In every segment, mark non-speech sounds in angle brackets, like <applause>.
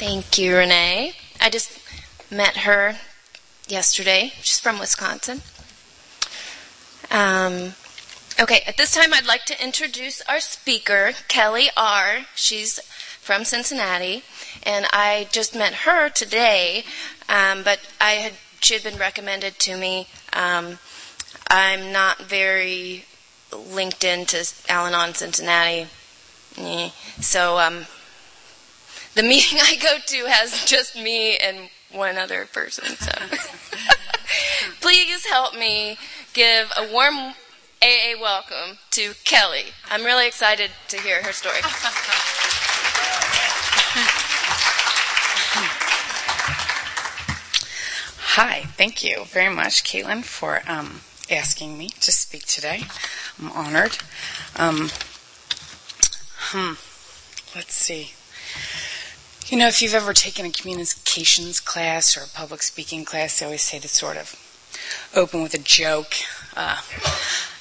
Thank you, Renee. I just met her yesterday. She's from Wisconsin. Um, okay, at this time, I'd like to introduce our speaker, Kelly R. She's from Cincinnati, and I just met her today, um, but I had she had been recommended to me. Um, I'm not very linked into Al-Anon Cincinnati, so um, the meeting I go to has just me and one other person. So <laughs> please help me give a warm AA welcome to Kelly. I'm really excited to hear her story. Hi, thank you very much, Caitlin, for um, asking me to speak today. I'm honored. Um, hmm, let's see. You know, if you've ever taken a communications class or a public speaking class, they always say to sort of open with a joke, uh,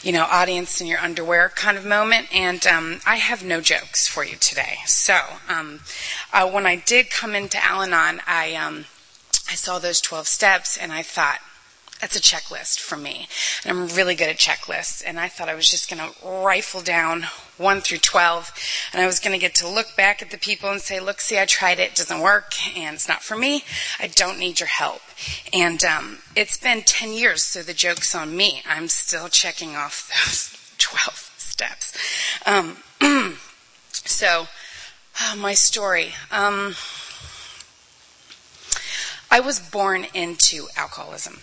you know, audience in your underwear kind of moment. And um, I have no jokes for you today. So um, uh, when I did come into Al Anon, I, um, I saw those 12 steps and I thought, that's a checklist for me. And I'm really good at checklists. And I thought I was just going to rifle down 1 through 12. And I was going to get to look back at the people and say, look, see, I tried it. It doesn't work. And it's not for me. I don't need your help. And um, it's been 10 years, so the joke's on me. I'm still checking off <laughs> those 12 steps. Um, <clears throat> so, oh, my story. Um, I was born into alcoholism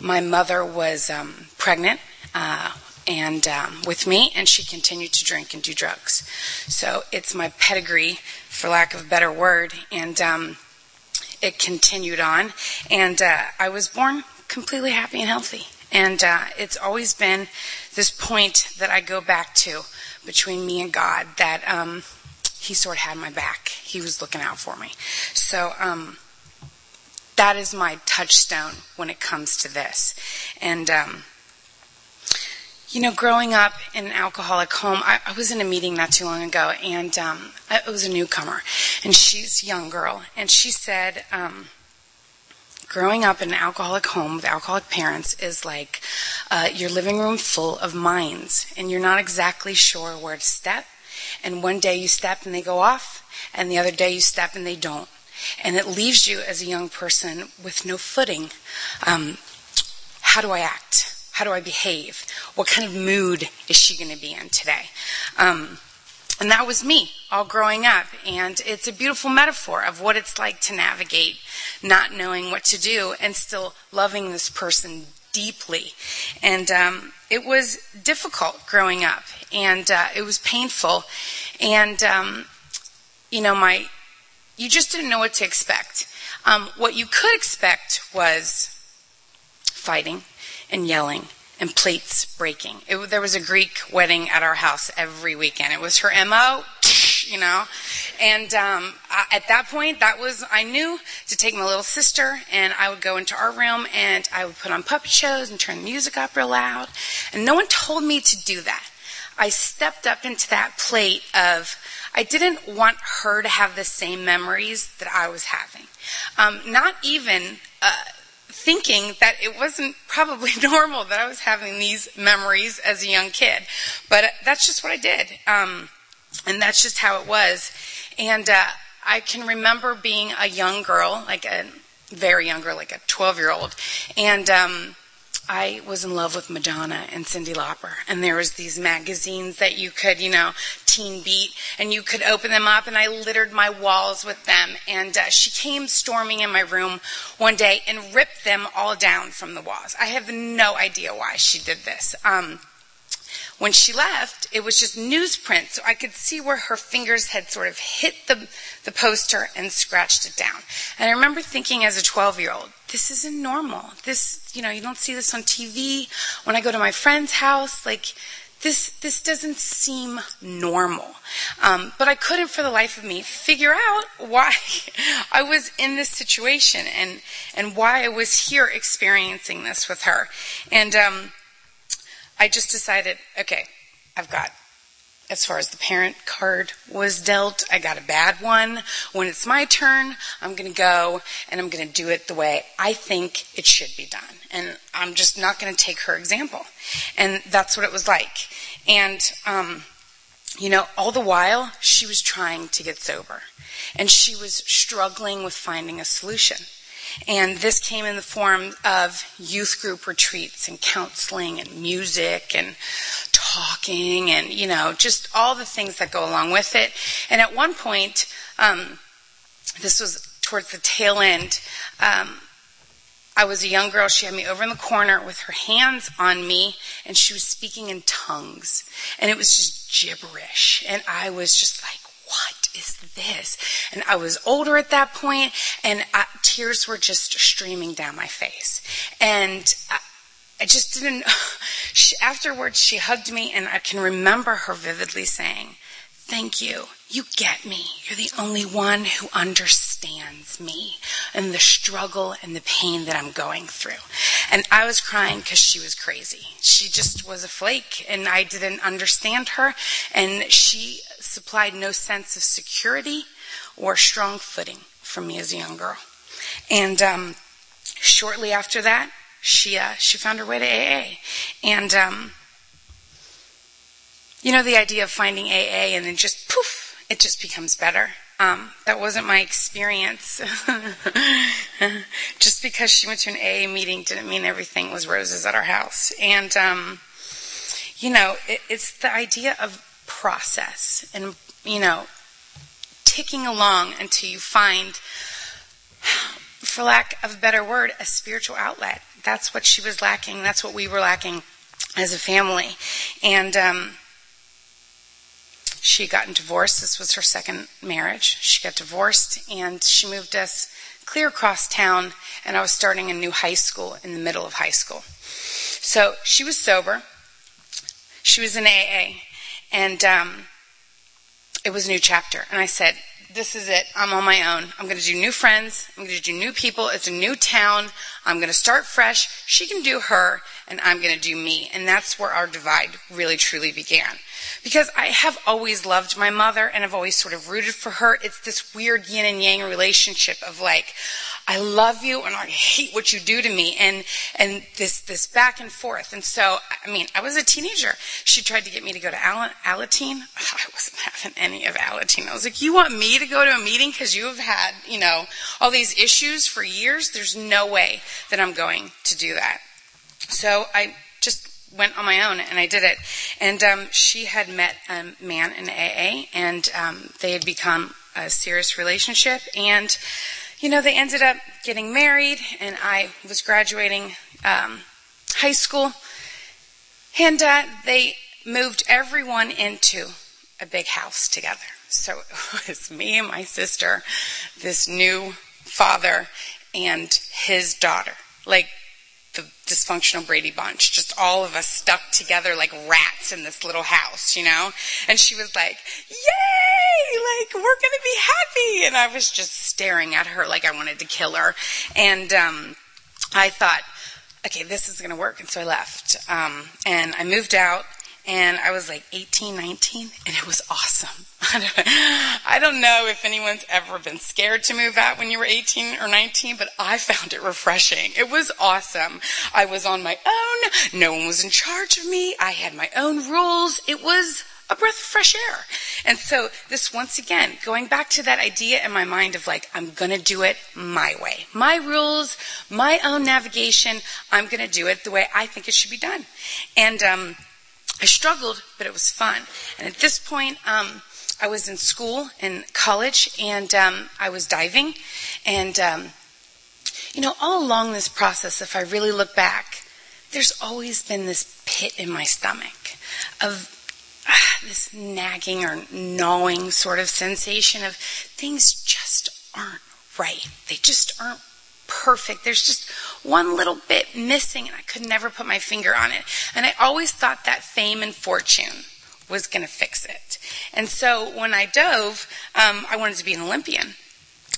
my mother was um, pregnant uh, and um, with me, and she continued to drink and do drugs. So it's my pedigree, for lack of a better word, and um, it continued on. And uh, I was born completely happy and healthy. And uh, it's always been this point that I go back to between me and God that um, He sort of had my back. He was looking out for me. So um, that is my touchstone when it comes to this. And, um, you know, growing up in an alcoholic home, I, I was in a meeting not too long ago, and um, I, it was a newcomer, and she's a young girl, and she said, um, growing up in an alcoholic home with alcoholic parents is like uh, your living room full of mines, and you're not exactly sure where to step. And one day you step and they go off, and the other day you step and they don't and it leaves you as a young person with no footing. Um, how do I act? How do I behave? What kind of mood is she going to be in today? Um, and that was me all growing up. And it's a beautiful metaphor of what it's like to navigate not knowing what to do and still loving this person deeply. And um, it was difficult growing up, and uh, it was painful. And um, you know, my you just didn't know what to expect. Um, what you could expect was fighting and yelling and plates breaking. It, there was a Greek wedding at our house every weekend. It was her MO, <laughs> you know. And um, I, at that point, that was, I knew to take my little sister and I would go into our room and I would put on puppet shows and turn the music up real loud. And no one told me to do that. I stepped up into that plate of, I didn't want her to have the same memories that I was having. Um, not even uh, thinking that it wasn't <laughs> probably <laughs> normal that I was having these memories as a young kid. But that's just what I did. Um, and that's just how it was. And uh, I can remember being a young girl, like a very young girl, like a 12 year old. And um, I was in love with Madonna and Cyndi Lauper, and there was these magazines that you could, you know, Teen Beat, and you could open them up, and I littered my walls with them. And uh, she came storming in my room one day and ripped them all down from the walls. I have no idea why she did this. Um, when she left, it was just newsprint, so I could see where her fingers had sort of hit the, the poster and scratched it down. And I remember thinking as a 12 year old, this isn't normal. This, you know, you don't see this on TV. When I go to my friend's house, like, this, this doesn't seem normal. Um, but I couldn't for the life of me figure out <laughs> why I was in this situation and, and why I was here experiencing this with her. And, um, I just decided, okay, I've got as far as the parent card was dealt. I got a bad one. When it's my turn, I'm going to go and I'm going to do it the way I think it should be done. And I'm just not going to take her example. And that's what it was like. And, um, you know, all the while, she was trying to get sober. And she was struggling with finding a solution. And this came in the form of youth group retreats and counseling and music and talking and, you know, just all the things that go along with it. And at one point, um, this was towards the tail end, um, I was a young girl. She had me over in the corner with her hands on me, and she was speaking in tongues. And it was just gibberish. And I was just like, is this? And I was older at that point, and I, tears were just streaming down my face. And I, I just didn't. <laughs> She, afterwards, she hugged me, and I can remember her vividly saying, Thank you. You get me. You're the only one who understands me and the struggle and the pain that I'm going through. And I was crying because she was crazy. She just was a flake, and I didn't understand her, and she supplied no sense of security or strong footing for me as a young girl. And um, shortly after that, she uh, she found her way to AA, and um, you know the idea of finding AA and then just poof, it just becomes better. Um, that wasn't my experience. <laughs> just because she went to an AA meeting didn't mean everything was roses at our house, and um, you know it, it's the idea of process and you know ticking along until you find for lack of a better word, a spiritual outlet. That's what she was lacking. That's what we were lacking as a family. And um, she gotten divorced. This was her second marriage. She got divorced and she moved us clear across town. And I was starting a new high school in the middle of high school. So she was sober. She was in AA. And um, it was a new chapter. And I said, this is it. I'm on my own. I'm going to do new friends. I'm going to do new people. It's a new town. I'm going to start fresh. She can do her, and I'm going to do me. And that's where our divide really truly began. Because I have always loved my mother and I've always sort of rooted for her. It's this weird yin and yang relationship of like, I love you and I hate what you do to me and, and this, this back and forth. And so, I mean, I was a teenager. She tried to get me to go to Al- Alateen. <sighs> I wasn't having any of Alateen. I was like, you want me to go to a meeting because you have had, you know, all these issues for years? There's no way that I'm going to do that. So I went on my own and I did it. And um, she had met a man in AA, and um, they had become a serious relationship. And you know, they ended up getting married, and I was graduating um, high school, and uh, they moved everyone into a big house together. So <laughs> it was me and my sister, this new father, and his daughter. Like the dysfunctional Brady Bunch, just all of us stuck together like rats in this little house, you know? And she was like, yay! Like, we're gonna be happy! And I was just staring at her like I wanted to kill her. And, um, I thought, okay, this is gonna work. And so I left. Um, and I moved out and I was like 18, 19, and it was awesome. <laughs> I don't know if anyone's ever been scared to move out when you were 18 or 19, but I found it refreshing. It was awesome. I was on my own. No one was in charge of me. I had my own rules. It was a breath of fresh air. And so this once again, going back to that idea in my mind of like, I'm gonna do it my way. My rules, my own navigation, I'm gonna do it the way I think it should be done. And, um, I struggled, but it was fun. And at this point, um, I was in school in college, and um, I was diving. And um, you know, all along this process, if I really look back, there's always been this pit in my stomach of ah, this nagging or gnawing sort of sensation of things just aren't right. They just aren't perfect. There's just one little bit missing, and I could never put my finger on it. And I always thought that fame and fortune was going to fix it. And so when I dove, um, I wanted to be an Olympian.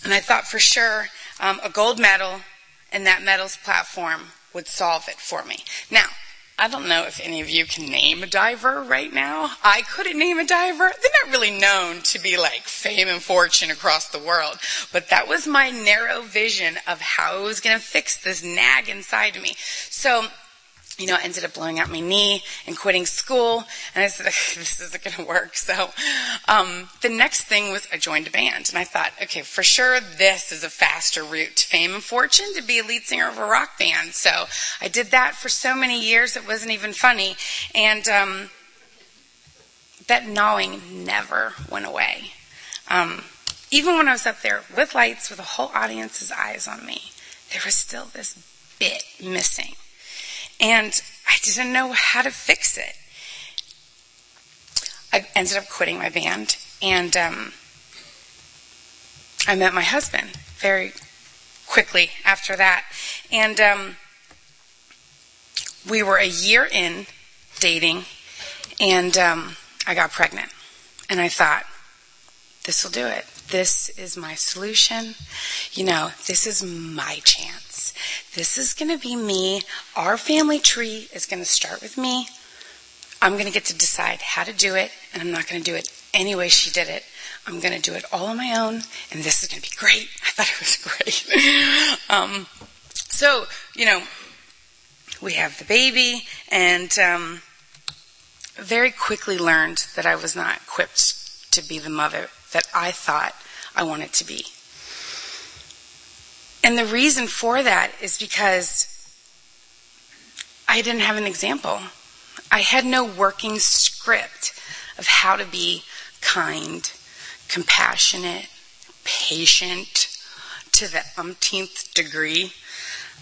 And I thought for sure um, a gold medal and that medal's platform would solve it for me. Now, I don't know if any of you can name a diver right now. I couldn't name a diver. They're not really known to be like fame and fortune across the world. But that was my narrow vision of how I was going to fix this nag inside me. So you know, I ended up blowing out my knee and quitting school. And I said, <laughs> this isn't going to work. So, um, the next thing was I joined a band and I thought, okay, for sure this is a faster route to fame and fortune to be a lead singer of a rock band. So I did that for so many years. It wasn't even funny. And, um, that gnawing never went away. Um, even when I was up there with lights, with a whole audience's eyes on me, there was still this bit missing. And I didn't know how to fix it. I ended up quitting my band, and um, I met my husband very quickly after that. And um, we were a year in dating, and um, I got pregnant. And I thought, this will do it. This is my solution. You know, this is my chance. This is going to be me. Our family tree is going to start with me. I'm going to get to decide how to do it, and I'm not going to do it any way she did it. I'm going to do it all on my own, and this is going to be great. <laughs> I thought it was great. <laughs> um, so, you know, we have the baby, and um, very quickly learned that I was not equipped to be the mother that I thought I wanted to be. And the reason for that is because I didn't have an example. I had no working script of how to be kind, compassionate, patient to the umpteenth degree,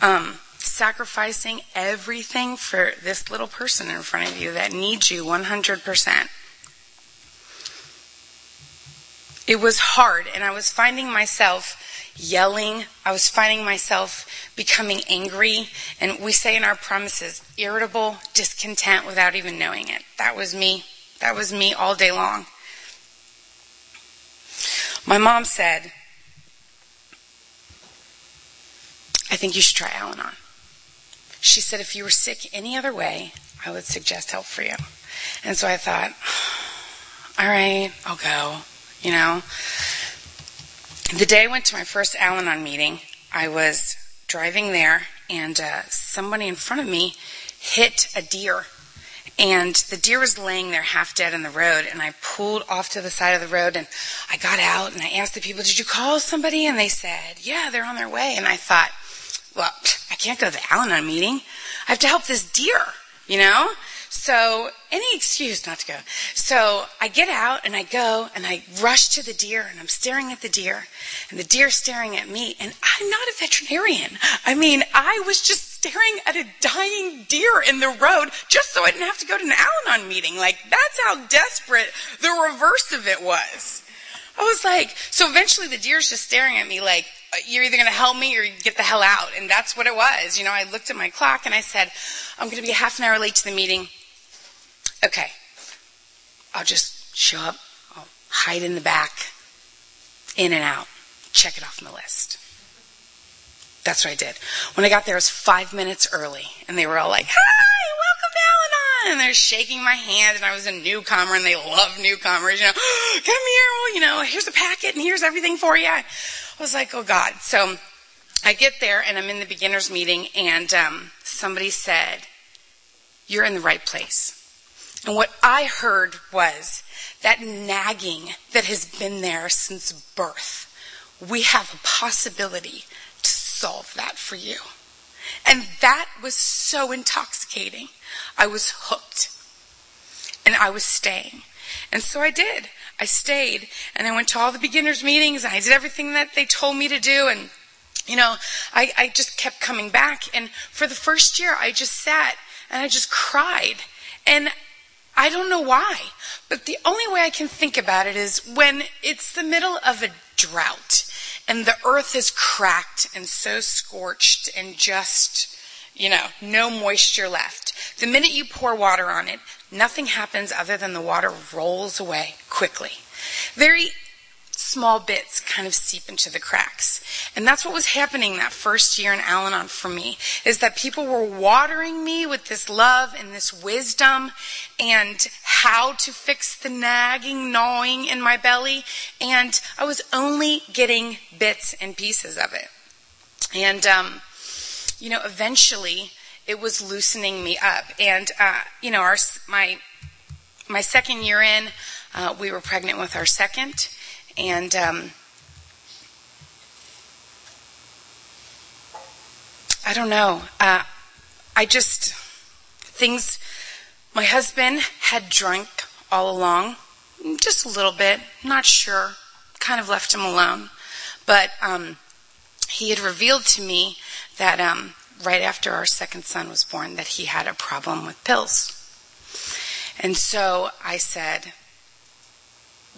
um, sacrificing everything for this little person in front of you that needs you 100%. It was hard, and I was finding myself yelling. I was finding myself becoming angry. And we say in our promises, irritable, discontent without even knowing it. That was me. That was me all day long. My mom said, I think you should try Al Anon. She said, if you were sick any other way, I would suggest help for you. And so I thought, all right, I'll go you know. The day I went to my first Al Anon meeting, I was driving there, and uh, somebody in front of me hit a deer. And the deer was laying there half dead on the road, and I pulled off to the side of the road, and I got out, and I asked the people, Did you call somebody? And they said, Yeah, they're on their way. And I thought, Well, I can't go to the Al Anon meeting. I have to help this deer, you know? So, any excuse not to go. So, I get out and I go and I rush to the deer and I'm staring at the deer and the deer staring at me and I'm not a veterinarian. I mean, I was just staring at a dying deer in the road just so I didn't have to go to an Al Anon meeting. Like, that's how desperate the reverse of it was. I was like, so eventually the deer's just staring at me like, uh, you're either going to help me or get the hell out. And that's what it was. You know, I looked at my clock and I said, I'm going to be half an hour late to the meeting okay, I'll just show up, I'll hide in the back, in and out, check it off my list. That's what I did. When I got there, it was five minutes early, and they were all like, "Hi, welcome to Al-Anon," and they're shaking my hand, and I was a newcomer, and they love newcomers. You know, <gasps> come here, well, you know, here's a packet, and here's everything for you. I was like, "Oh God!" So I get there, and I'm in the beginners meeting, and um, somebody said, "You're in the right place." And what I heard was that nagging that has been there since birth. We have a possibility to solve that for you. And that was so intoxicating. I was hooked. And I was staying. And so I did. I stayed and I went to all the beginners meetings and I did everything that they told me to do and you know, I, I just kept coming back and for the first year I just sat and I just cried. And I don't know why, but the only way I can think about it is when it's the middle of a drought and the earth is cracked and so scorched and just, you know, no moisture left. The minute you pour water on it, nothing happens other than the water rolls away quickly. Very small bits kind of seep into the cracks. And that's what was happening that first year in Al Anon for me, is that people were watering me with this love and this wisdom and how to fix the nagging, gnawing in my belly. And I was only getting bits and pieces of it. And, um, you know, eventually it was loosening me up. And, uh, you know, our, my, my second year in, uh, we were pregnant with our second. And um, I don't know. Uh, I just, things, my husband had drunk all along, just a little bit, not sure, kind of left him alone. But um, he had revealed to me that um, right after our second son was born, that he had a problem with pills. And so I said,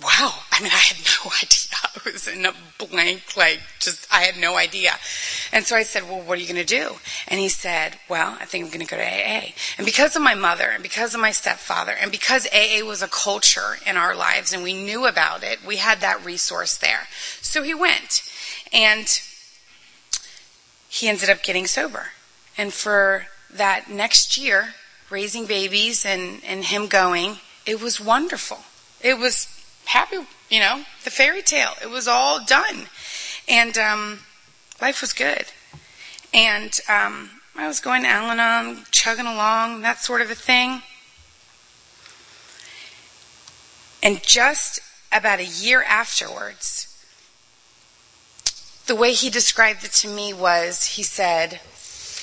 wow, I mean, I had no <laughs> idea. I was in a blank, like, just, I had no idea. And so I said, well, what are you going to do? And he said, well, I think I'm going to go to AA. And because of my mother and because of my stepfather and because AA was a culture in our lives and we knew about it, we had that resource there. So he went and he ended up getting sober. And for that next year, raising babies and, and him going, it was wonderful. It was happy, you know, the fairy tale. It was all done. And um, life was good. And um, I was going to Al Anon, chugging along, that sort of a thing. And just about a year afterwards, the way he described it to me was he said,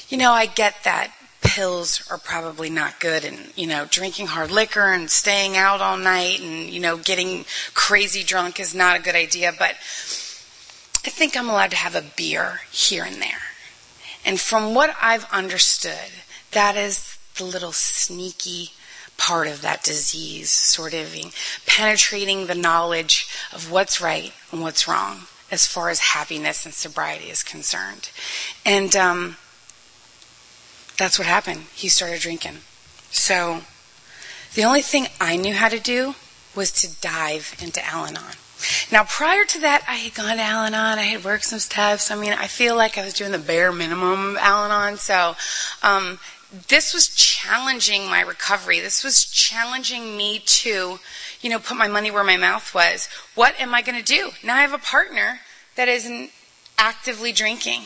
You know, I get that pills are probably not good and, you know, drinking hard liquor and staying out all night and, you know, getting crazy drunk is not a good idea, but I think I'm allowed to have a beer here and there. And from what I've understood, that is the little sneaky part of that disease, sort of penetrating the knowledge of what's right and what's wrong as far as happiness and sobriety is concerned. And um, that's what happened. He started drinking. So the only thing I knew how to do was to dive into Al Anon. Now, prior to that, I had gone to Al Anon. I had worked some steps. I mean, I feel like I was doing the bare minimum of Al Anon. So, um, this was challenging my recovery. This was challenging me to, you know, put my money where my mouth was. What am I going to do? Now I have a partner that isn't actively drinking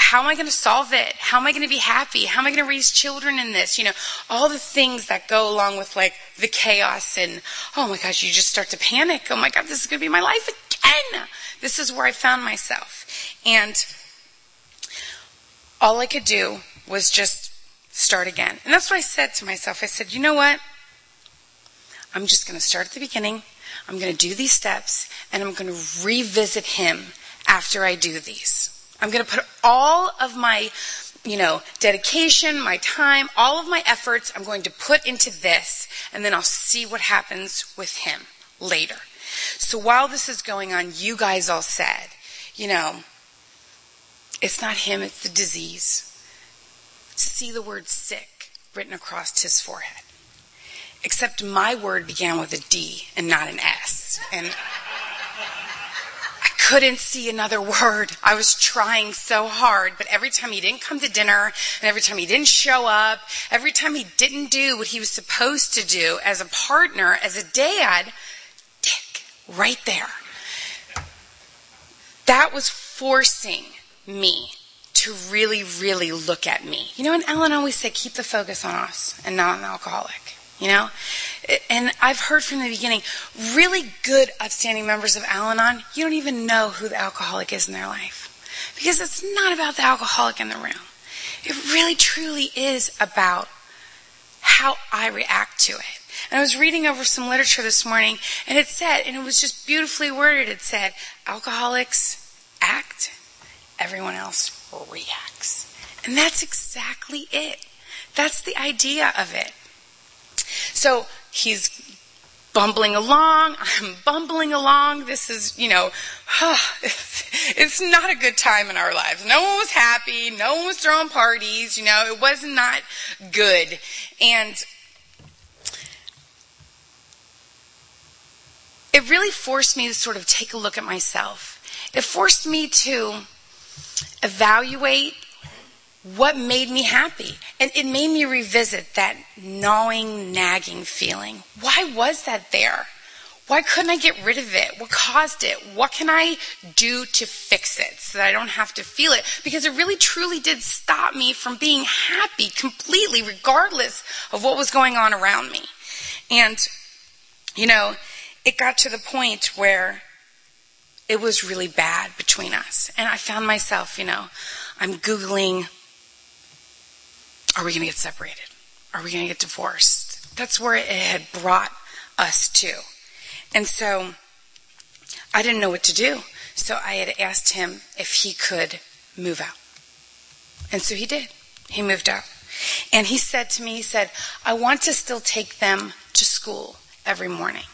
how am I going to solve it? How am I going to be happy? How am I going to raise children in this? You know, all the things that go along with like the chaos and, oh my gosh, you just start to panic. Oh my God, this is going to be my life again. This is where I found myself. And all I could do was just start again. And that's what I said to myself. I said, you know what? I'm just going to start at the beginning. I'm going to do these steps and I'm going to revisit him after I do these. I'm going to put all of my, you know, dedication, my time, all of my efforts, I'm going to put into this, and then I'll see what happens with him later. So while this is going on, you guys all said, you know, it's not him, it's the disease. See the word sick written across his forehead. Except my word began with a D and not an S. And couldn't see another word. I was trying so hard, but every time he didn't come to dinner, and every time he didn't show up, every time he didn't do what he was supposed to do as a partner, as a dad, tick, right there. That was forcing me to really, really look at me. You know, and Ellen always said, keep the focus on us and not on the alcoholic. You know? And I've heard from the beginning, really good, upstanding members of Al Anon, you don't even know who the alcoholic is in their life. Because it's not about the alcoholic in the room. It really, truly is about how I react to it. And I was reading over some literature this morning, and it said, and it was just beautifully worded, it said, alcoholics act, everyone else reacts. And that's exactly it. That's the idea of it. So he's bumbling along. I'm bumbling along. This is, you know, <sighs> it's, not a good time in our lives. No one was happy. No one was throwing parties. You know, it was not good. And it really forced me to sort of take a look at myself. It forced me to evaluate what made me happy. And it made me revisit that gnawing, nagging feeling. Why was that there? Why couldn't I get rid of it? What caused it? What can I do to fix it so that I don't have to feel it? Because it really truly did stop me from being happy completely, regardless of what was going on around me. And, you know, it got to the point where it was really bad between us. And I found myself, you know, I'm Googling, are we going to get separated? Are we going to get divorced? That's where it had brought us to. And so I didn't know what to do. So I had asked him if he could move out. And so he did. He moved out. And he said to me, he said, I want to still take them to school every morning.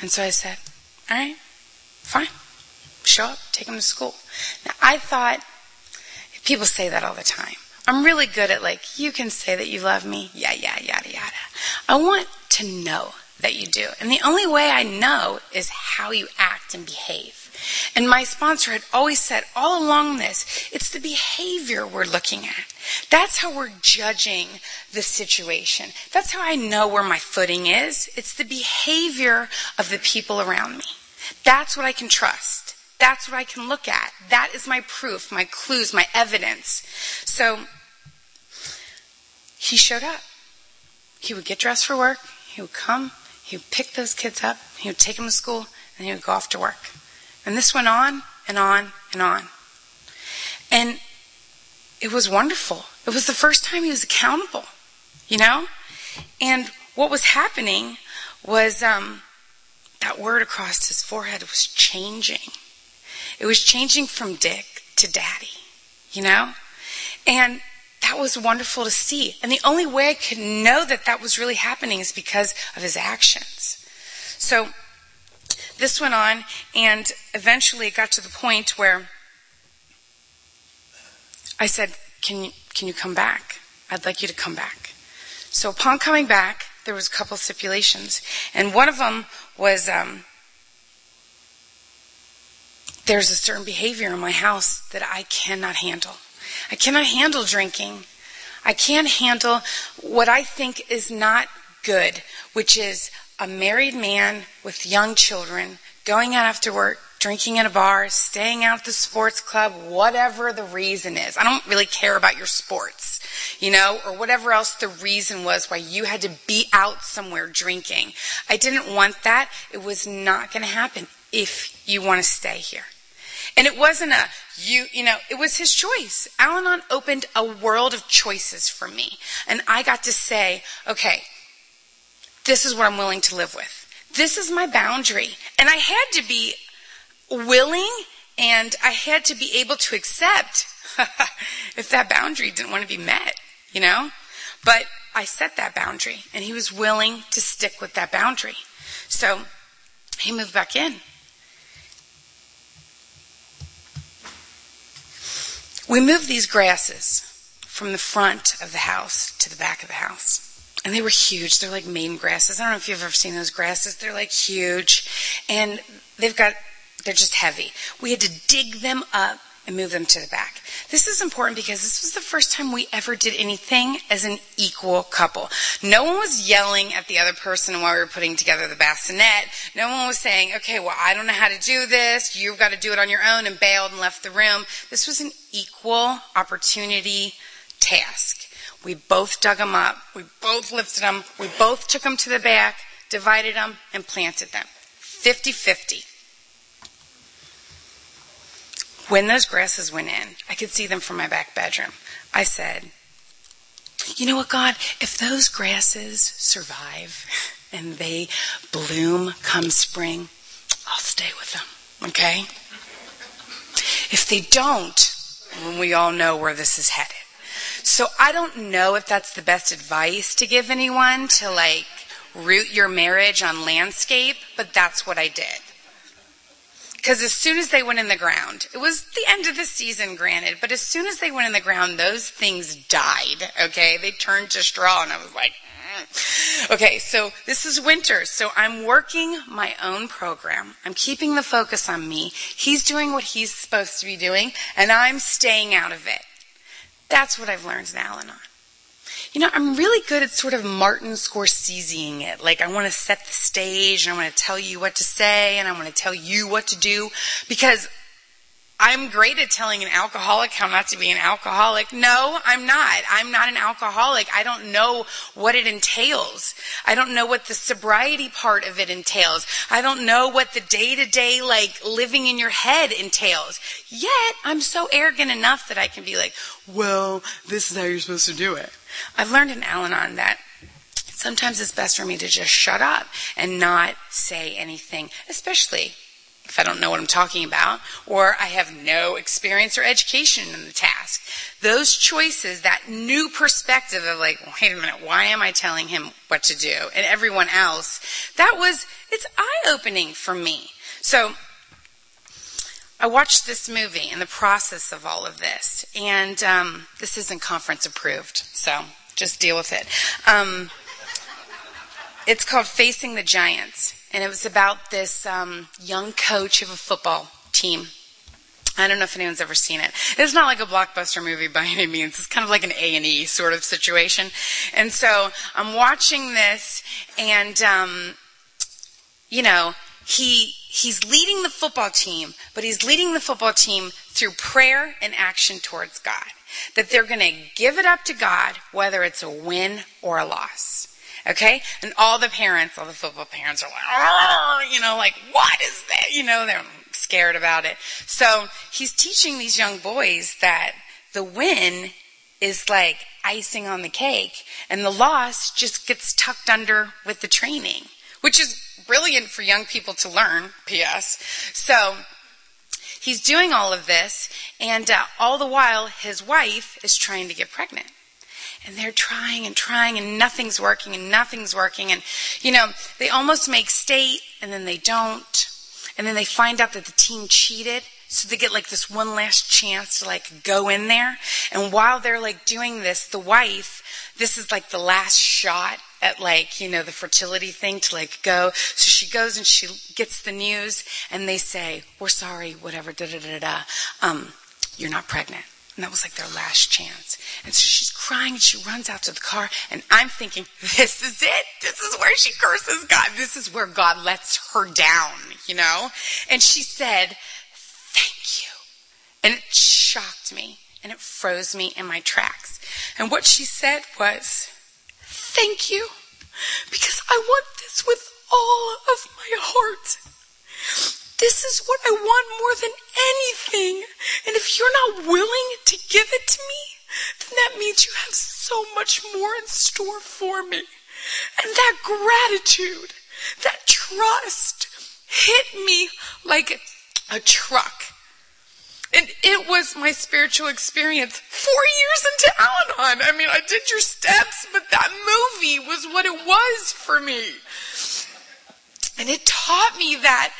And so I said, all right, fine. Show up, take them to school. Now I thought, people say that all the time. I'm really good at like, you can say that you love me. Yeah, yeah, yada, yada. I want to know that you do. And the only way I know is how you act and behave. And my sponsor had always said all along this, it's the behavior we're looking at. That's how we're judging the situation. That's how I know where my footing is. It's the behavior of the people around me. That's what I can trust. That's what I can look at. That is my proof, my clues, my evidence. So, he showed up. He would get dressed for work. He would come. He would pick those kids up, he would take them to school, and he would go off to work. And this went on and on and on. And it was wonderful. It was the first time he was accountable, you know? And what was happening was um, that word across his forehead was changing. It was changing from Dick to Daddy, you know? And that was wonderful to see. And the only way I could know that that was really happening is because of his actions. So this went on, and eventually it got to the point where I said, can you, can you come back? I'd like you to come back. So upon coming back, there was a couple stipulations, and one of them was um, there's a certain behavior in my house that I cannot handle. I cannot handle drinking. I can't handle what I think is not good, which is a married man with young children going out after work, drinking at a bar, staying out at the sports club, whatever the reason is. I don't really care about your sports, you know, or whatever else the reason was why you had to be out somewhere drinking. I didn't want that. It was not going to happen if you want to stay here. And it wasn't a, you, you know, it was his choice. Al Anon opened a world of choices for me. And I got to say, okay, this is what I'm willing to live with. This is my boundary. And I had to be willing and I had to be able to accept <laughs> if that boundary didn't want to be met, you know? But I set that boundary and he was willing to stick with that boundary. So he moved back in. We moved these grasses from the front of the house to the back of the house. And they were huge. They're like Maine grasses. I don't know if you've ever seen those grasses. They're like huge. And they've got, they're just heavy. We had to dig them up and move them to the back. This is important because this was the first time we ever did anything as an equal couple. No one was yelling at the other person while we were putting together the bassinet. No one was saying, okay, well, I don't know how to do this. You've got to do it on your own and bailed and left the room. This was an equal opportunity task. We both dug them up. We both lifted them. We both took them to the back, divided them, and planted them. 50-50. When those grasses went in, I could see them from my back bedroom. I said, you know what, God? If those grasses survive and they bloom come spring, I'll stay with them. Okay? If they don't, we all know where this is headed. So I don't know if that's the best advice to give anyone to like root your marriage on landscape, but that's what I did. Because as soon as they went in the ground, it was the end of the season, granted, but as soon as they went in the ground, those things died, okay? They turned to straw, and I was like, mm. okay, so this is winter, so I'm working my own program. I'm keeping the focus on me. He's doing what he's supposed to be doing, and I'm staying out of it. That's what I've learned in Al Anon. You know, I'm really good at sort of Martin Scorseseing it. Like, I want to set the stage, and I want to tell you what to say, and I want to tell you what to do, because I'm great at telling an alcoholic how not to be an alcoholic. No, I'm not. I'm not an alcoholic. I don't know what it entails. I don't know what the sobriety part of it entails. I don't know what the day to day, like, living in your head entails. Yet, I'm so arrogant enough that I can be like, well, this is how you're supposed to do it. I've learned in Al Anon that sometimes it's best for me to just shut up and not say anything, especially if I don't know what I'm talking about, or I have no experience or education in the task. Those choices, that new perspective of like, wait a minute, why am I telling him what to do? And everyone else, that was, it's eye opening for me. So, I watched this movie in the process of all of this, and um, this isn't conference approved, so just deal with it. Um, it's called Facing the Giants and it was about this um, young coach of a football team. I don't know if anyone's ever seen it. It's not like a blockbuster movie by any means. It's kind of like an A and E sort of situation. And so I'm watching this, and um, you know, he he's leading the football team, but he's leading the football team through prayer and action towards God. That they're going to give it up to God, whether it's a win or a loss. Okay? And all the parents, all the football parents are like, oh, you know, like, what is that? You know, they're scared about it. So he's teaching these young boys that the win is like icing on the cake and the loss just gets tucked under with the training, which is brilliant for young people to learn, P.S. So he's doing all of this and uh, all the while his wife is trying to get pregnant. And they're trying and trying and nothing's working and nothing's working and you know they almost make state and then they don't. And then they find out that the team cheated so they get like this one last chance to like go in there. And while they're like doing this the wife this is like the last shot at like you know the fertility thing to like go so she goes and she gets the news and they say we're sorry whatever da da da da um you're not pregnant and that was like their last chance. And so she's crying and she runs out to the car. And I'm thinking, this is it. This is where she curses God. This is where God lets her down, you know? And she said, thank you. And it shocked me and it froze me in my tracks. And what she said was, thank you because I want this with all of my heart. This is what I want more than anything. And if you're not willing to give it to me, then that means you have so much more in store for me. And that gratitude, that trust hit me like a truck. And it was my spiritual experience four years into Al Anon. I mean, I did your steps, but that movie was what it was for me. And it taught me that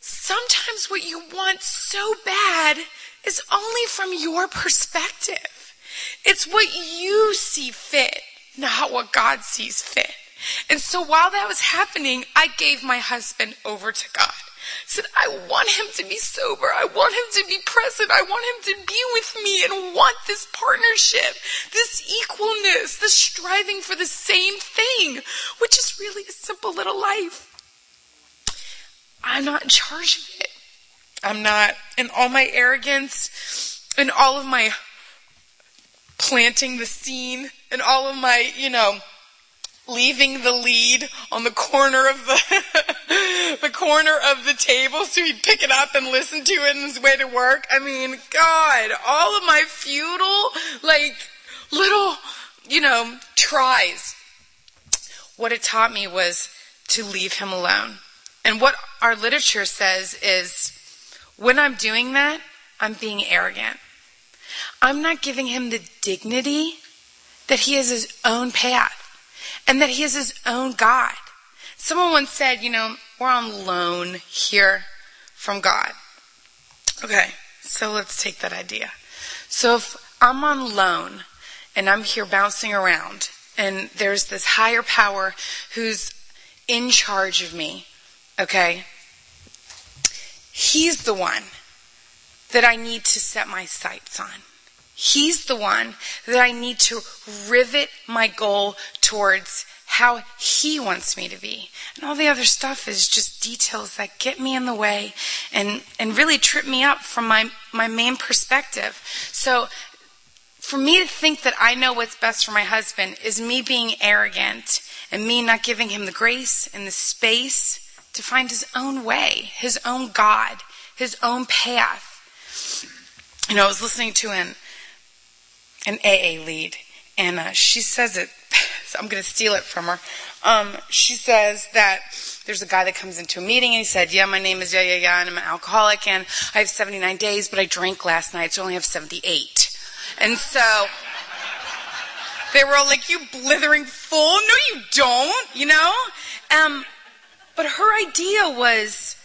sometimes what you want so bad is only from your perspective. It's what you see fit, not what God sees fit. And so while that was happening, I gave my husband over to God. Said, I want him to be sober. I want him to be present. I want him to be with me and want this partnership, this equalness, this striving for the same thing, which is really a simple little life. I'm not in charge of it. I'm not, in all my arrogance, and all of my planting the scene, and all of my, you know, leaving the lead on the corner of the <laughs> the corner of the table so he'd pick it up and listen to it on his way to work. I mean, God, all of my futile, like, little, you know, tries. What it taught me was to leave him alone. And what our literature says is when I'm doing that, I'm being arrogant. I'm not giving him the dignity that he has his own path and that he is his own God. Someone once said, you know, we're on loan here from God. Okay, so let's take that idea. So if I'm on loan and I'm here bouncing around and there's this higher power who's in charge of me, okay? He's the one that I need to set my sights on. He's the one that I need to rivet my goal towards how he wants me to be. And all the other stuff is just details that get me in the way and, and really trip me up from my, my main perspective. So for me to think that I know what's best for my husband is me being arrogant and me not giving him the grace and the space to find his own way, his own God, his own path. You know, I was listening to an, an AA lead, and uh, she says it, so <laughs> I'm going to steal it from her. Um, she says that there's a guy that comes into a meeting and he said, yeah, my name is yeah, yeah, yeah, and I'm an alcoholic and I have 79 days, but I drank last night, so I only have 78. And so they were all like, you blithering fool. No, you don't, you know? Um, but her idea was,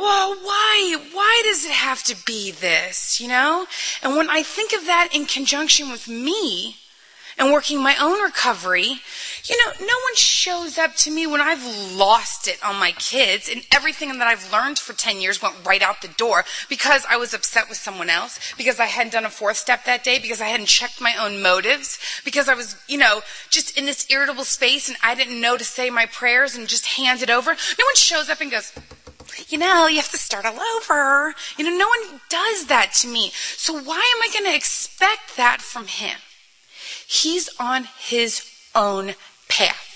well, why? Why does it have to be this, you know? And when I think of that in conjunction with me, and working my own recovery, you know, no one shows up to me when I've lost it on my kids and everything that I've learned for 10 years went right out the door because I was upset with someone else, because I hadn't done a fourth step that day, because I hadn't checked my own motives, because I was, you know, just in this irritable space and I didn't know to say my prayers and just hand it over. No one shows up and goes, you know, you have to start all over. You know, no one does that to me. So why am I going to expect that from him? He's on his own path.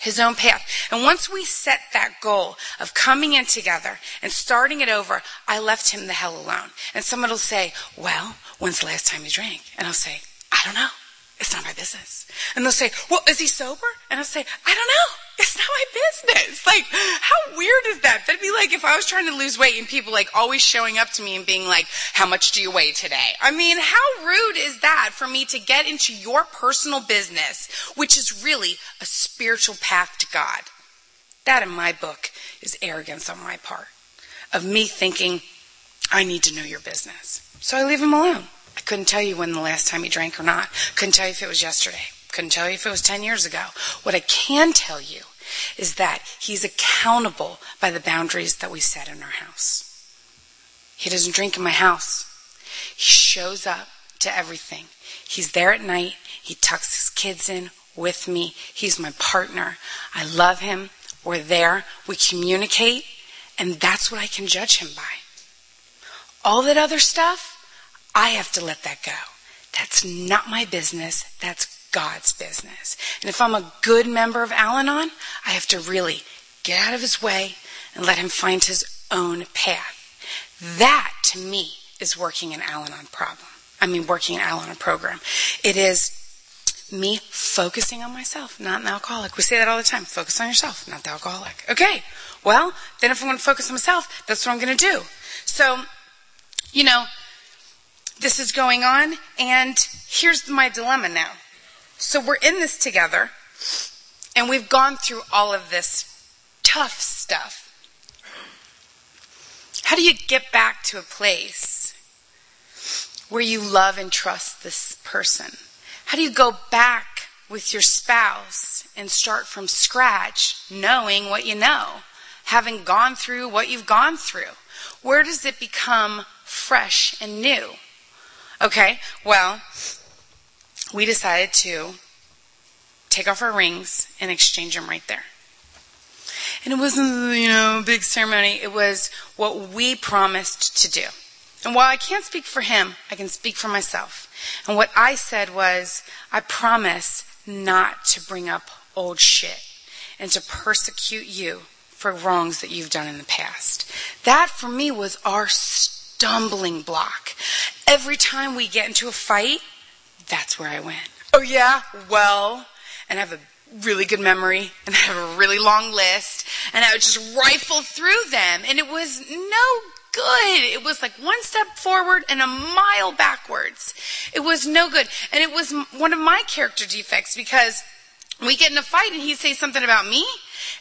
His own path. And once we set that goal of coming in together and starting it over, I left him the hell alone. And someone will say, well, when's the last time you drank? And I'll say, I don't know. It's not my business. And they'll say, well, is he sober? And I'll say, I don't know. It's not my business. Like, how weird is that? That'd be like if I was trying to lose weight and people like always showing up to me and being like, how much do you weigh today? I mean, how rude is that for me to get into your personal business, which is really a spiritual path to God? That in my book is arrogance on my part of me thinking I need to know your business. So I leave him alone. I couldn't tell you when the last time he drank or not. Couldn't tell you if it was yesterday. Couldn't tell you if it was 10 years ago. What I can tell you is that he's accountable by the boundaries that we set in our house. He doesn't drink in my house. He shows up to everything. He's there at night. He tucks his kids in with me. He's my partner. I love him. We're there. We communicate. And that's what I can judge him by. All that other stuff, I have to let that go. That's not my business. That's God's business. And if I'm a good member of Al Anon, I have to really get out of his way and let him find his own path. That, to me, is working an Al Anon problem. I mean, working an Al Anon program. It is me focusing on myself, not an alcoholic. We say that all the time. Focus on yourself, not the alcoholic. Okay. Well, then if I'm going to focus on myself, that's what I'm going to do. So, you know, this is going on, and here's my dilemma now. So we're in this together, and we've gone through all of this tough stuff. How do you get back to a place where you love and trust this person? How do you go back with your spouse and start from scratch, knowing what you know, having gone through what you've gone through? Where does it become fresh and new? Okay, well, we decided to take off our rings and exchange them right there. And it wasn't, you know, a big ceremony. It was what we promised to do. And while I can't speak for him, I can speak for myself. And what I said was, I promise not to bring up old shit and to persecute you for wrongs that you've done in the past. That for me was our stumbling block. Every time we get into a fight, that's where I went. Oh yeah? Well, and I have a really good memory and <laughs> I have a really long list and I would just rifle through them and it was no good. It was like one step forward and a mile backwards. It was no good. And it was one of my character defects because we get in a fight and he says something about me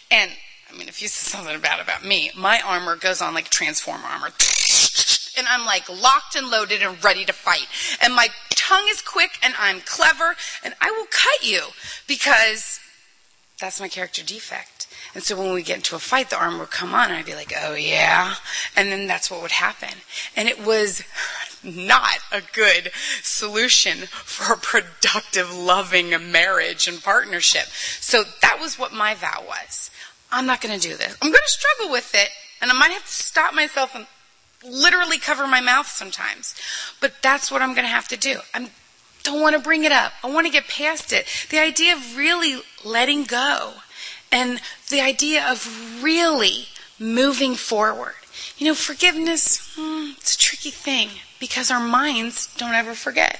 and I mean, if you say something bad about me, my armor goes on like transformer armor <laughs> and I'm like locked and loaded and ready to fight. And my tongue is quick and I'm clever and I will cut you because that's my character defect. And so when we get into a fight, the arm would come on and I'd be like, oh yeah. And then that's what would happen. And it was not a good solution for a productive, loving marriage and partnership. So that was what my vow was. I'm not going to do this. I'm going to struggle with it and I might have to stop myself and literally cover my mouth sometimes. But that's what I'm going to have to do. I don't want to bring it up. I want to get past it. The idea of really letting go and the idea of really moving forward. You know, forgiveness, hmm, it's a tricky thing because our minds don't ever forget.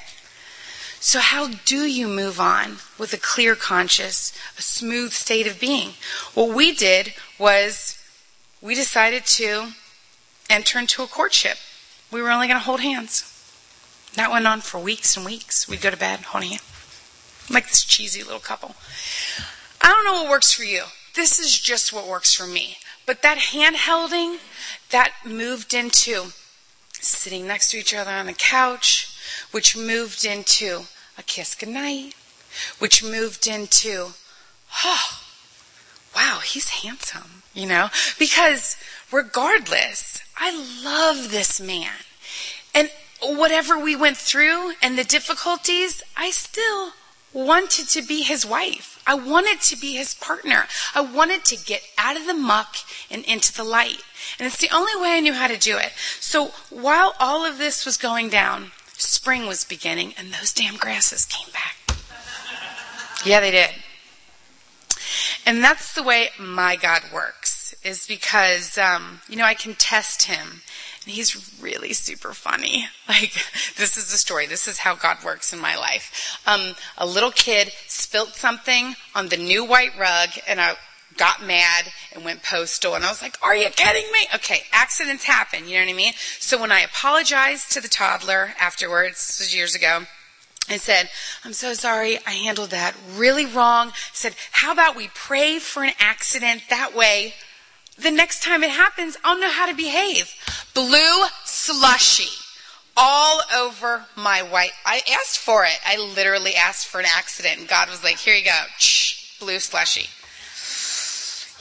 So how do you move on with a clear conscience, a smooth state of being? What we did was we decided to enter into a courtship. We were only going to hold hands. That went on for weeks and weeks. We'd go to bed holding hands. Like this cheesy little couple. I don't know what works for you. This is just what works for me. But that hand holding, that moved into sitting next to each other on the couch, which moved into a kiss goodnight, which moved into, oh, <gasps> wow, he's handsome, you know? Because regardless, I love this man. And whatever we went through and the difficulties, I still wanted to be his wife. I wanted to be his partner. I wanted to get out of the muck and into the light. And it's the only way I knew how to do it. So while all of this was going down, spring was beginning and those damn grasses came back. Yeah, they did. And that's the way my God works, is because, um, you know, I can test him and he's really super funny. <laughs> Like, this is the story. This is how God works in my life. Um, a little kid spilt something on the new white rug and I got mad and went postal and I was like, are you kidding me? Okay, accidents happen, you know what I mean? So when I apologized to the toddler afterwards, years ago, I said, I'm so sorry, I handled that really wrong. I said, how about we pray for an accident that way the next time it happens, I'll know how to behave. Blue slushy all over my white. I asked for it. I literally asked for an accident and God was like, here you go. Shh, blue slushy.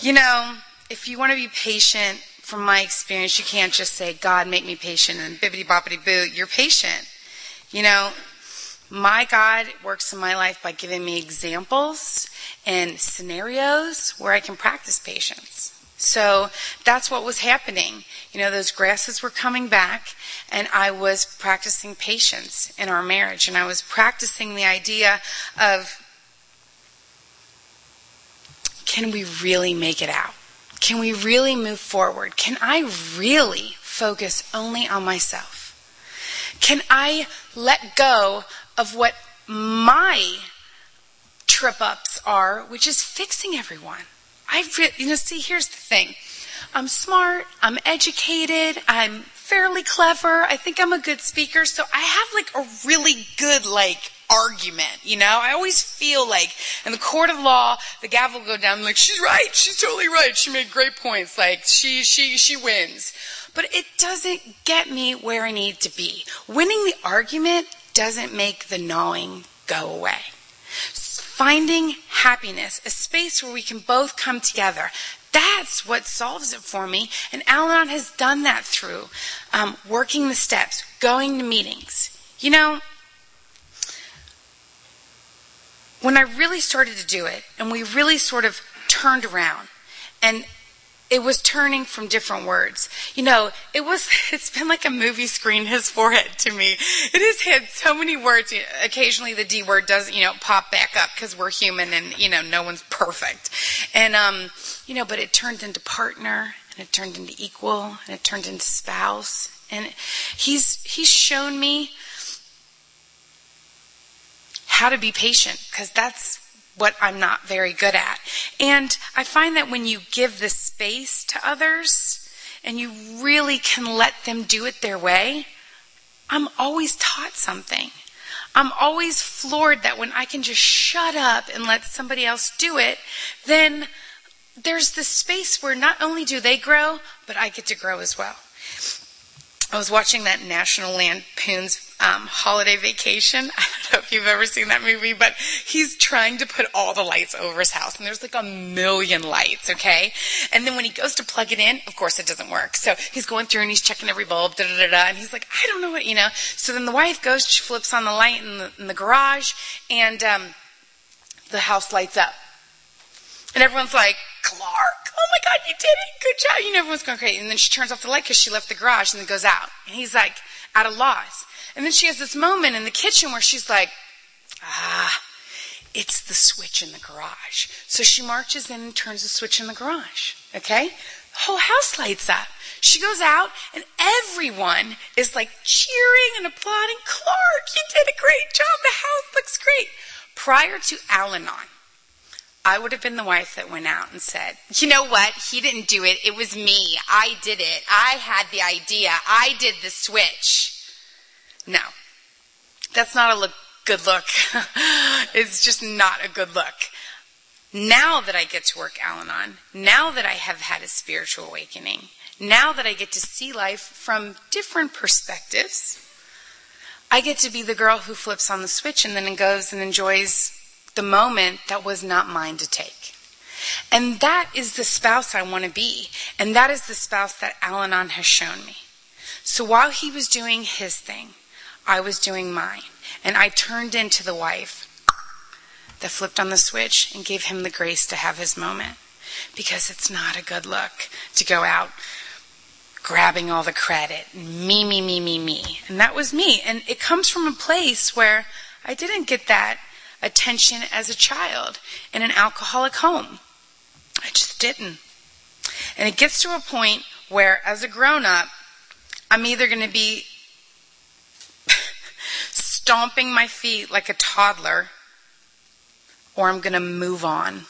You know, if you want to be patient, from my experience, you can't just say, God, make me patient and bibbity boppity boo. You're patient. You know, my God works in my life by giving me examples and scenarios where I can practice patience. So that's what was happening. You know, those grasses were coming back, and I was practicing patience in our marriage, and I was practicing the idea of can we really make it out? Can we really move forward? Can I really focus only on myself? Can I let go of what my trip ups are, which is fixing everyone? I, re- you know, see, here's the thing. I'm smart. I'm educated. I'm fairly clever. I think I'm a good speaker. So I have like a really good, like, argument, you know? I always feel like in the court of law, the gavel will go down like, she's right. She's totally right. She made great points. Like, she, she, she wins. But it doesn't get me where I need to be. Winning the argument doesn't make the gnawing go away finding happiness, a space where we can both come together. That's what solves it for me. And Al Anon has done that through um, working the steps, going to meetings. You know, when I really started to do it, and we really sort of turned around, and it was turning from different words. You know, it was, <laughs> it's been like a movie screen, his forehead to me. It has had so many words. Occasionally the D word does, you know, pop back up because we're human and, you know, no one's perfect. And, um, you know, but it turned into partner and it turned into equal and it turned into spouse. And he's, he's shown me how to be patient because that's what I'm not very good at. And I find that when you give the space to others and you really can let them do it their way, I'm always taught something. I'm always floored that when I can just shut up and let somebody else do it, then there's this space where not only do they grow, but I get to grow as well. I was watching that National Lampoon's um, Holiday Vacation. <laughs> I don't know if you've ever seen that movie, but he's trying to put all the lights over his house, and there's like a million lights, okay? And then when he goes to plug it in, of course it doesn't work. So he's going through and he's checking every bulb, da da da da, and he's like, I don't know what, you know. So then the wife goes, she flips on the light in the, in the garage, and um, the house lights up. And everyone's like, Clark, oh my God, you did it. Good job. You know, everyone's going crazy. And then she turns off the light because she left the garage and then goes out. And he's like, at a loss. And then she has this moment in the kitchen where she's like, ah, it's the switch in the garage. So she marches in and turns the switch in the garage. Okay? The whole house lights up. She goes out and everyone is like cheering and applauding. Clark, you did a great job. The house looks great. Prior to Al Anon, I would have been the wife that went out and said, you know what? He didn't do it. It was me. I did it. I had the idea. I did the switch. No. That's not a look, good look. <laughs> it's just not a good look. Now that I get to work Al Anon, now that I have had a spiritual awakening, now that I get to see life from different perspectives, I get to be the girl who flips on the switch and then goes and enjoys the moment that was not mine to take. And that is the spouse I want to be. And that is the spouse that Al Anon has shown me. So while he was doing his thing, I was doing mine. And I turned into the wife that flipped on the switch and gave him the grace to have his moment. Because it's not a good look to go out grabbing all the credit. Me, me, me, me, me. And that was me. And it comes from a place where I didn't get that attention as a child in an alcoholic home. I just didn't. And it gets to a point where, as a grown up, I'm either going to be stomping my feet like a toddler, or I'm going to move on.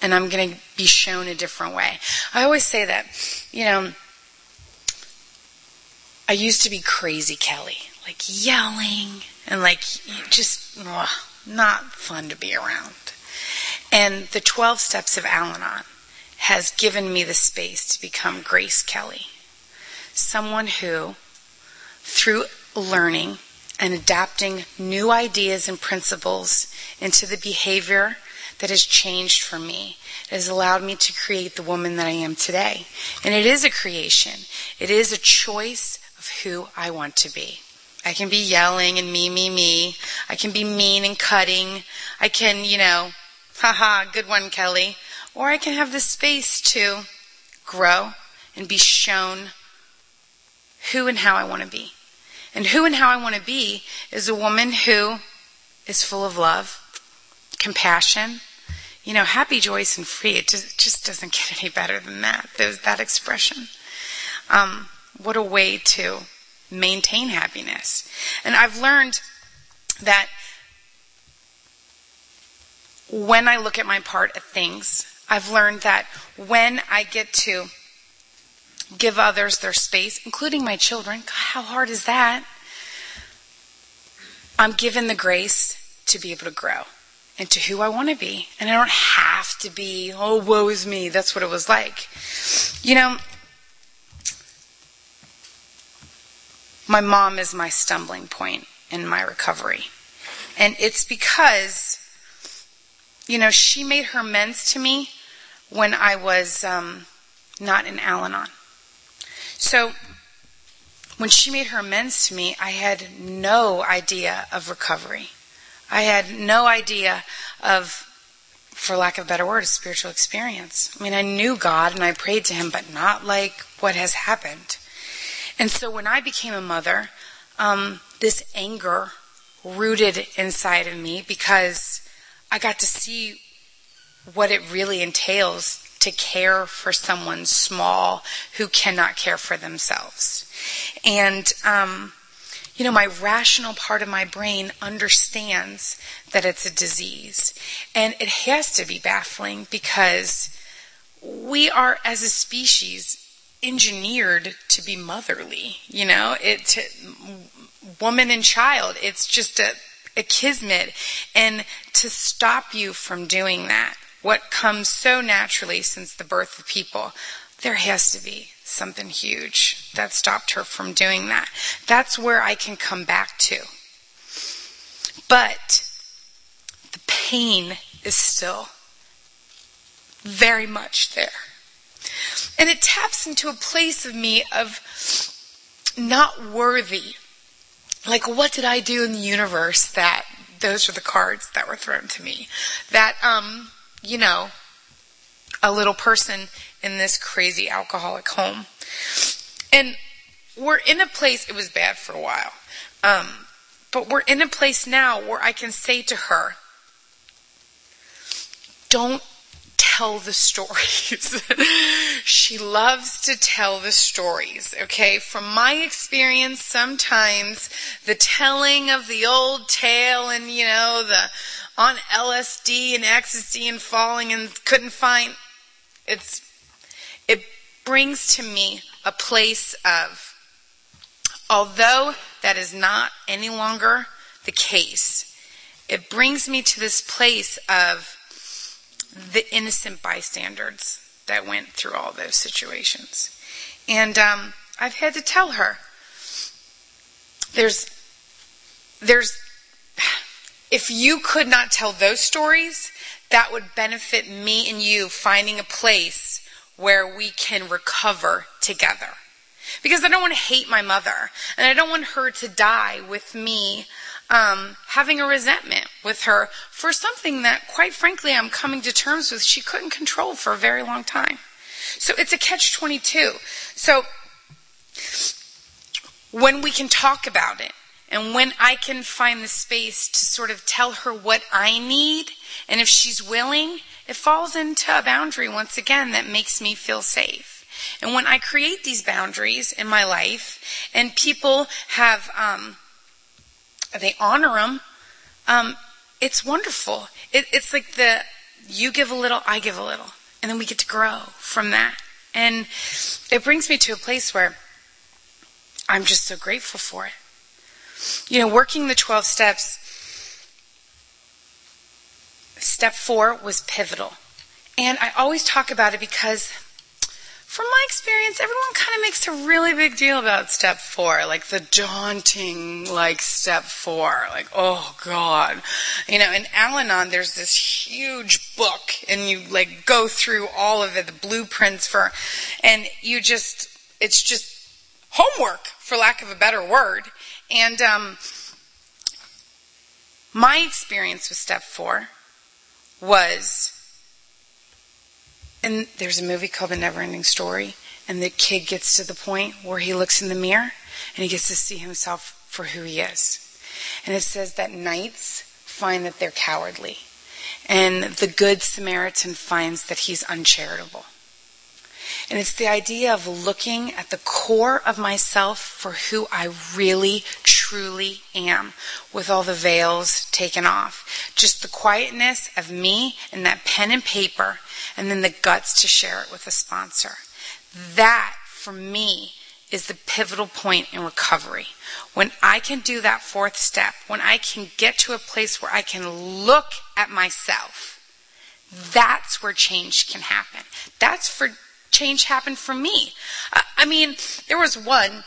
And I'm going to be shown a different way. I always say that, you know, I used to be crazy Kelly, like yelling and like just. Ugh not fun to be around. And the 12 steps of Al Anon has given me the space to become Grace Kelly. Someone who, through learning and adapting new ideas and principles into the behavior that has changed for me, It has allowed me to create the woman that I am today. And it is a creation. It is a choice of who I want to be. I can be yelling and me, me, me. I can be mean and cutting. I can, you know, haha, good one, Kelly. Or I can have the space to grow and be shown who and how I want to be. And who and how I want to be is a woman who is full of love, compassion, you know, happy, joyous, and free. It just, just doesn't <laughs> get any better than that. There's that expression. Um, what a way to maintain happiness. And I've learned that when I look at my part of things, I've learned that when I get to give others their space, including my children, God, how hard is that? I'm given the grace to be able to grow into who I want to be. And I don't have to be, oh, woe is me. That's what it was like. You know, my mom is my stumbling point in my recovery. And it's because, you know, she made her amends to me when I was um, not in Al Anon. So when she made her amends to me, I had no idea of recovery. I had no idea of, for lack of a better word, a spiritual experience. I mean, I knew God and I prayed to Him, but not like what has happened. And so when I became a mother, um, this anger rooted inside of me because I got to see what it really entails to care for someone small who cannot care for themselves. And, um, you know, my rational part of my brain understands that it's a disease. And it has to be baffling because we are, as a species, engineered to be motherly. You know, it woman and child. It's just a a kismet, and to stop you from doing that, what comes so naturally since the birth of people, there has to be something huge. that stopped her from doing that. That's where I can come back to. But the pain is still very much there. And it taps into a place of me of not worthy. Like, what did I do in the universe that those are the cards that were thrown to me? That, um, you know, a little person in this crazy alcoholic home. And we're in a place, it was bad for a while. Um, but we're in a place now where I can say to her, don't tell the stories. <laughs> she loves to tell the stories, okay? From my experience, sometimes the telling of the old tale and, you know, the on LSD and ecstasy and falling and couldn't find, it's, it brings to me a place of, although that is not any longer the case, it brings me to this place of the innocent bystanders that went through all those situations. And um, I've had to tell her there's there's if you could not tell those stories, that would benefit me and you finding a place where we can recover together. Because I don't want to hate my mother, and I don't want her to die with me um, having a resentment with her for something that, quite frankly, I'm coming to terms with she couldn't control for a very long time. So it's a catch 22. So when we can talk about it, and when I can find the space to sort of tell her what I need, and if she's willing, it falls into a boundary once again that makes me feel safe. And when I create these boundaries in my life, and people have um, they honor them. Um, it's wonderful. It, it's like the you give a little, I give a little, and then we get to grow from that. And it brings me to a place where I'm just so grateful for it. You know, working the 12 steps, step four was pivotal. And I always talk about it because from my experience, everyone kind of makes a really big deal about step four, like the daunting, like step four, like, oh God. You know, in Al Anon, there's this huge book and you like go through all of it, the blueprints for, and you just, it's just homework, for lack of a better word. And, um, my experience with step four was and there's a movie called The Neverending Story, and the kid gets to the point where he looks in the mirror and he gets to see himself for who he is. And it says that knights find that they're cowardly, and the good Samaritan finds that he's uncharitable. And it's the idea of looking at the core of myself for who I really, truly am with all the veils taken off. Just the quietness of me and that pen and paper and then the guts to share it with a sponsor. That, for me, is the pivotal point in recovery. When I can do that fourth step, when I can get to a place where I can look at myself, that's where change can happen. That's for change happened for me. I mean, there was one,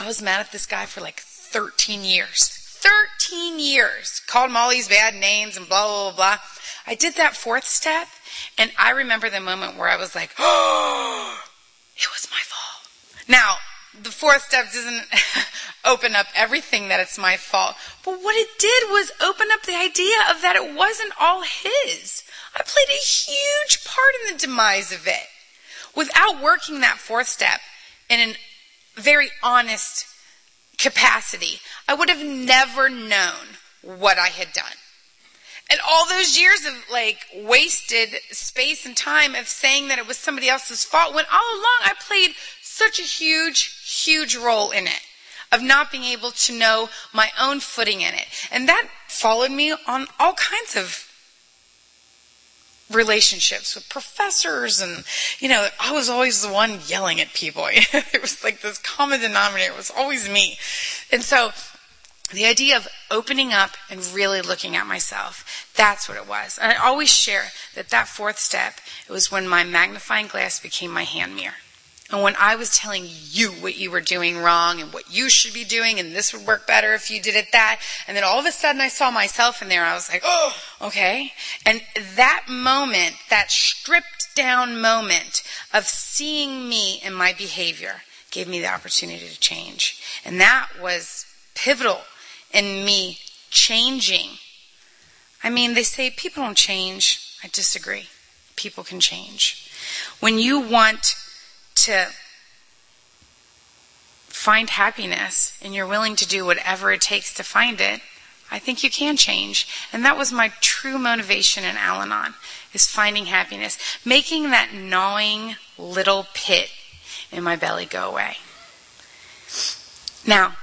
I was mad at this guy for like 13 years. 13 years. Called him all these bad names and blah, blah, blah, blah. I did that fourth step and I remember the moment where I was like, oh, <gasps> it was my fault. Now, the fourth step doesn't <laughs> open up everything that it's my fault. But what it did was open up the idea of that it wasn't all his. I played a huge part in the demise of it. Without working that fourth step in a very honest capacity, I would have never known what I had done. And all those years of like wasted space and time of saying that it was somebody else's fault when all along I played such a huge, huge role in it of not being able to know my own footing in it. And that followed me on all kinds of relationships with professors and you know i was always the one yelling at people <laughs> it was like this common denominator. It was always me. And so the idea of opening up and really looking at myself that's what it was. And i always share that that fourth step it was when my magnifying glass became my hand mirror And when I was telling you what you were doing wrong and what you should be doing and this would work better if you did it that, and then all of a sudden I saw myself in there, I was like, oh, okay. And that moment, that stripped down moment of seeing me and my behavior gave me the opportunity to change. And that was pivotal in me changing. I mean, they say people don't change. I disagree. People can change. When you want to find happiness and you're willing to do whatever it takes to find it, I think you can change. And that was my true motivation in Al Anon, is finding happiness. Making that gnawing little pit in my belly go away. Now,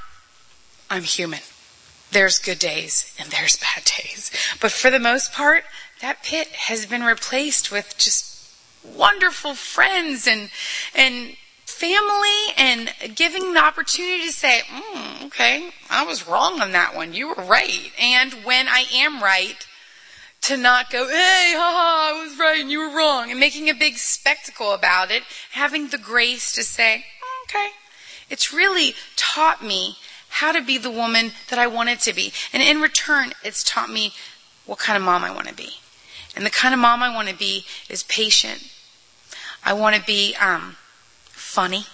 I'm human. There's good days and there's bad days. But for the most part, that pit has been replaced with just wonderful friends and and family and giving the opportunity to say, mm, okay, I was wrong on that one. You were right. And when I am right, to not go, hey, haha, I was right and you were wrong, and making a big spectacle about it, having the grace to say, okay. It's really taught me how to be the woman that I wanted to be. And in return, it's taught me what kind of mom I want to be. And the kind of mom I want to be is patient. I want to be um, funny.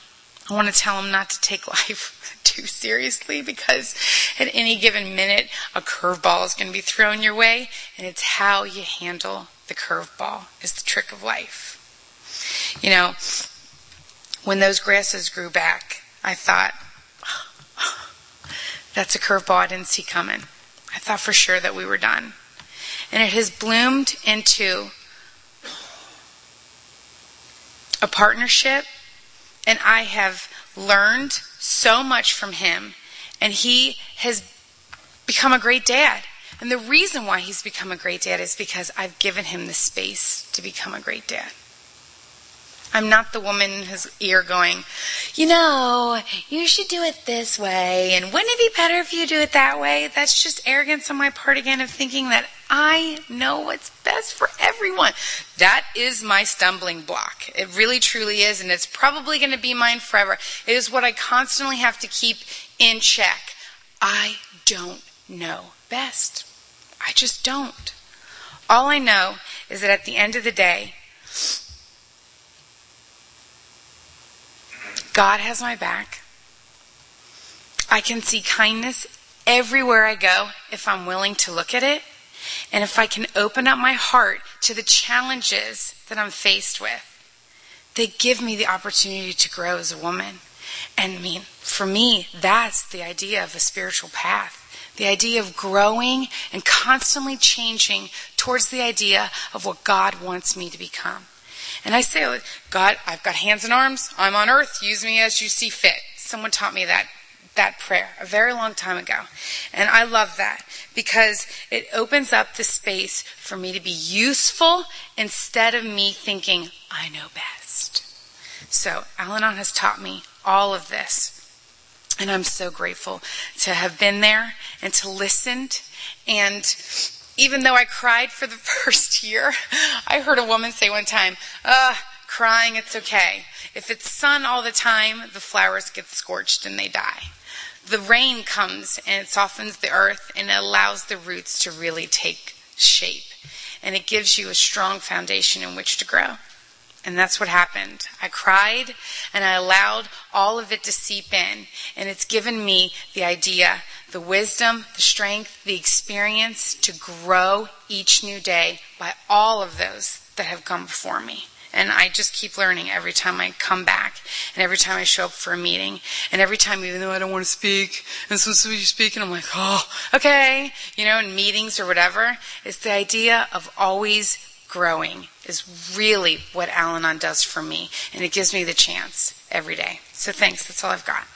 I want to tell them not to take <laughs> life too seriously because at any given minute, a curveball is going to be thrown your way, and it's how you handle the curveball is the trick of life. You know, when those grasses grew back, I thought, <sighs> that's a curveball I didn't see coming. I thought for sure that we were done. And it has bloomed into a partnership, and I have learned so much from him, and he has become a great dad. And the reason why he's become a great dad is because I've given him the space to become a great dad. I'm not the woman in his ear going, you know, you should do it this way, and wouldn't it be better if you do it that way? That's just arrogance on my part again of thinking that I know what's best for everyone. That is my stumbling block. It really truly is, and it's probably going to be mine forever. It is what I constantly have to keep in check. I don't know best. I just don't. All I know is that at the end of the day, God has my back. I can see kindness everywhere I go if I'm willing to look at it. And if I can open up my heart to the challenges that I'm faced with, they give me the opportunity to grow as a woman. And I mean, for me, that's the idea of a spiritual path. The idea of growing and constantly changing towards the idea of what God wants me to become. And I say, God, I've got hands and arms. I'm on earth. Use me as you see fit. Someone taught me that that prayer a very long time ago. And I love that because it opens up the space for me to be useful instead of me thinking, I know best. So Al Anon has taught me all of this. And I'm so grateful to have been there and to listened and even though I cried for the <laughs> first year, I heard a woman say one time, uh, crying, it's okay. If it's sun all the time, the flowers get scorched and they die. The rain comes and it softens the earth and it allows the roots to really take shape. And it gives you a strong foundation in which to grow. And that's what happened. I cried and I allowed all of it to seep in. And it's given me the idea, the wisdom, the strength, the experience to grow each new day by all of those that have come before me. And I just keep learning every time I come back and every time I show up for a meeting and every time, even though I don't want to speak and so somebody speaking, I'm like, oh, okay. You know, in meetings or whatever, it's the idea of always growing is really what Al Anon does for me. And it gives me the chance every day. So thanks. That's all I've got.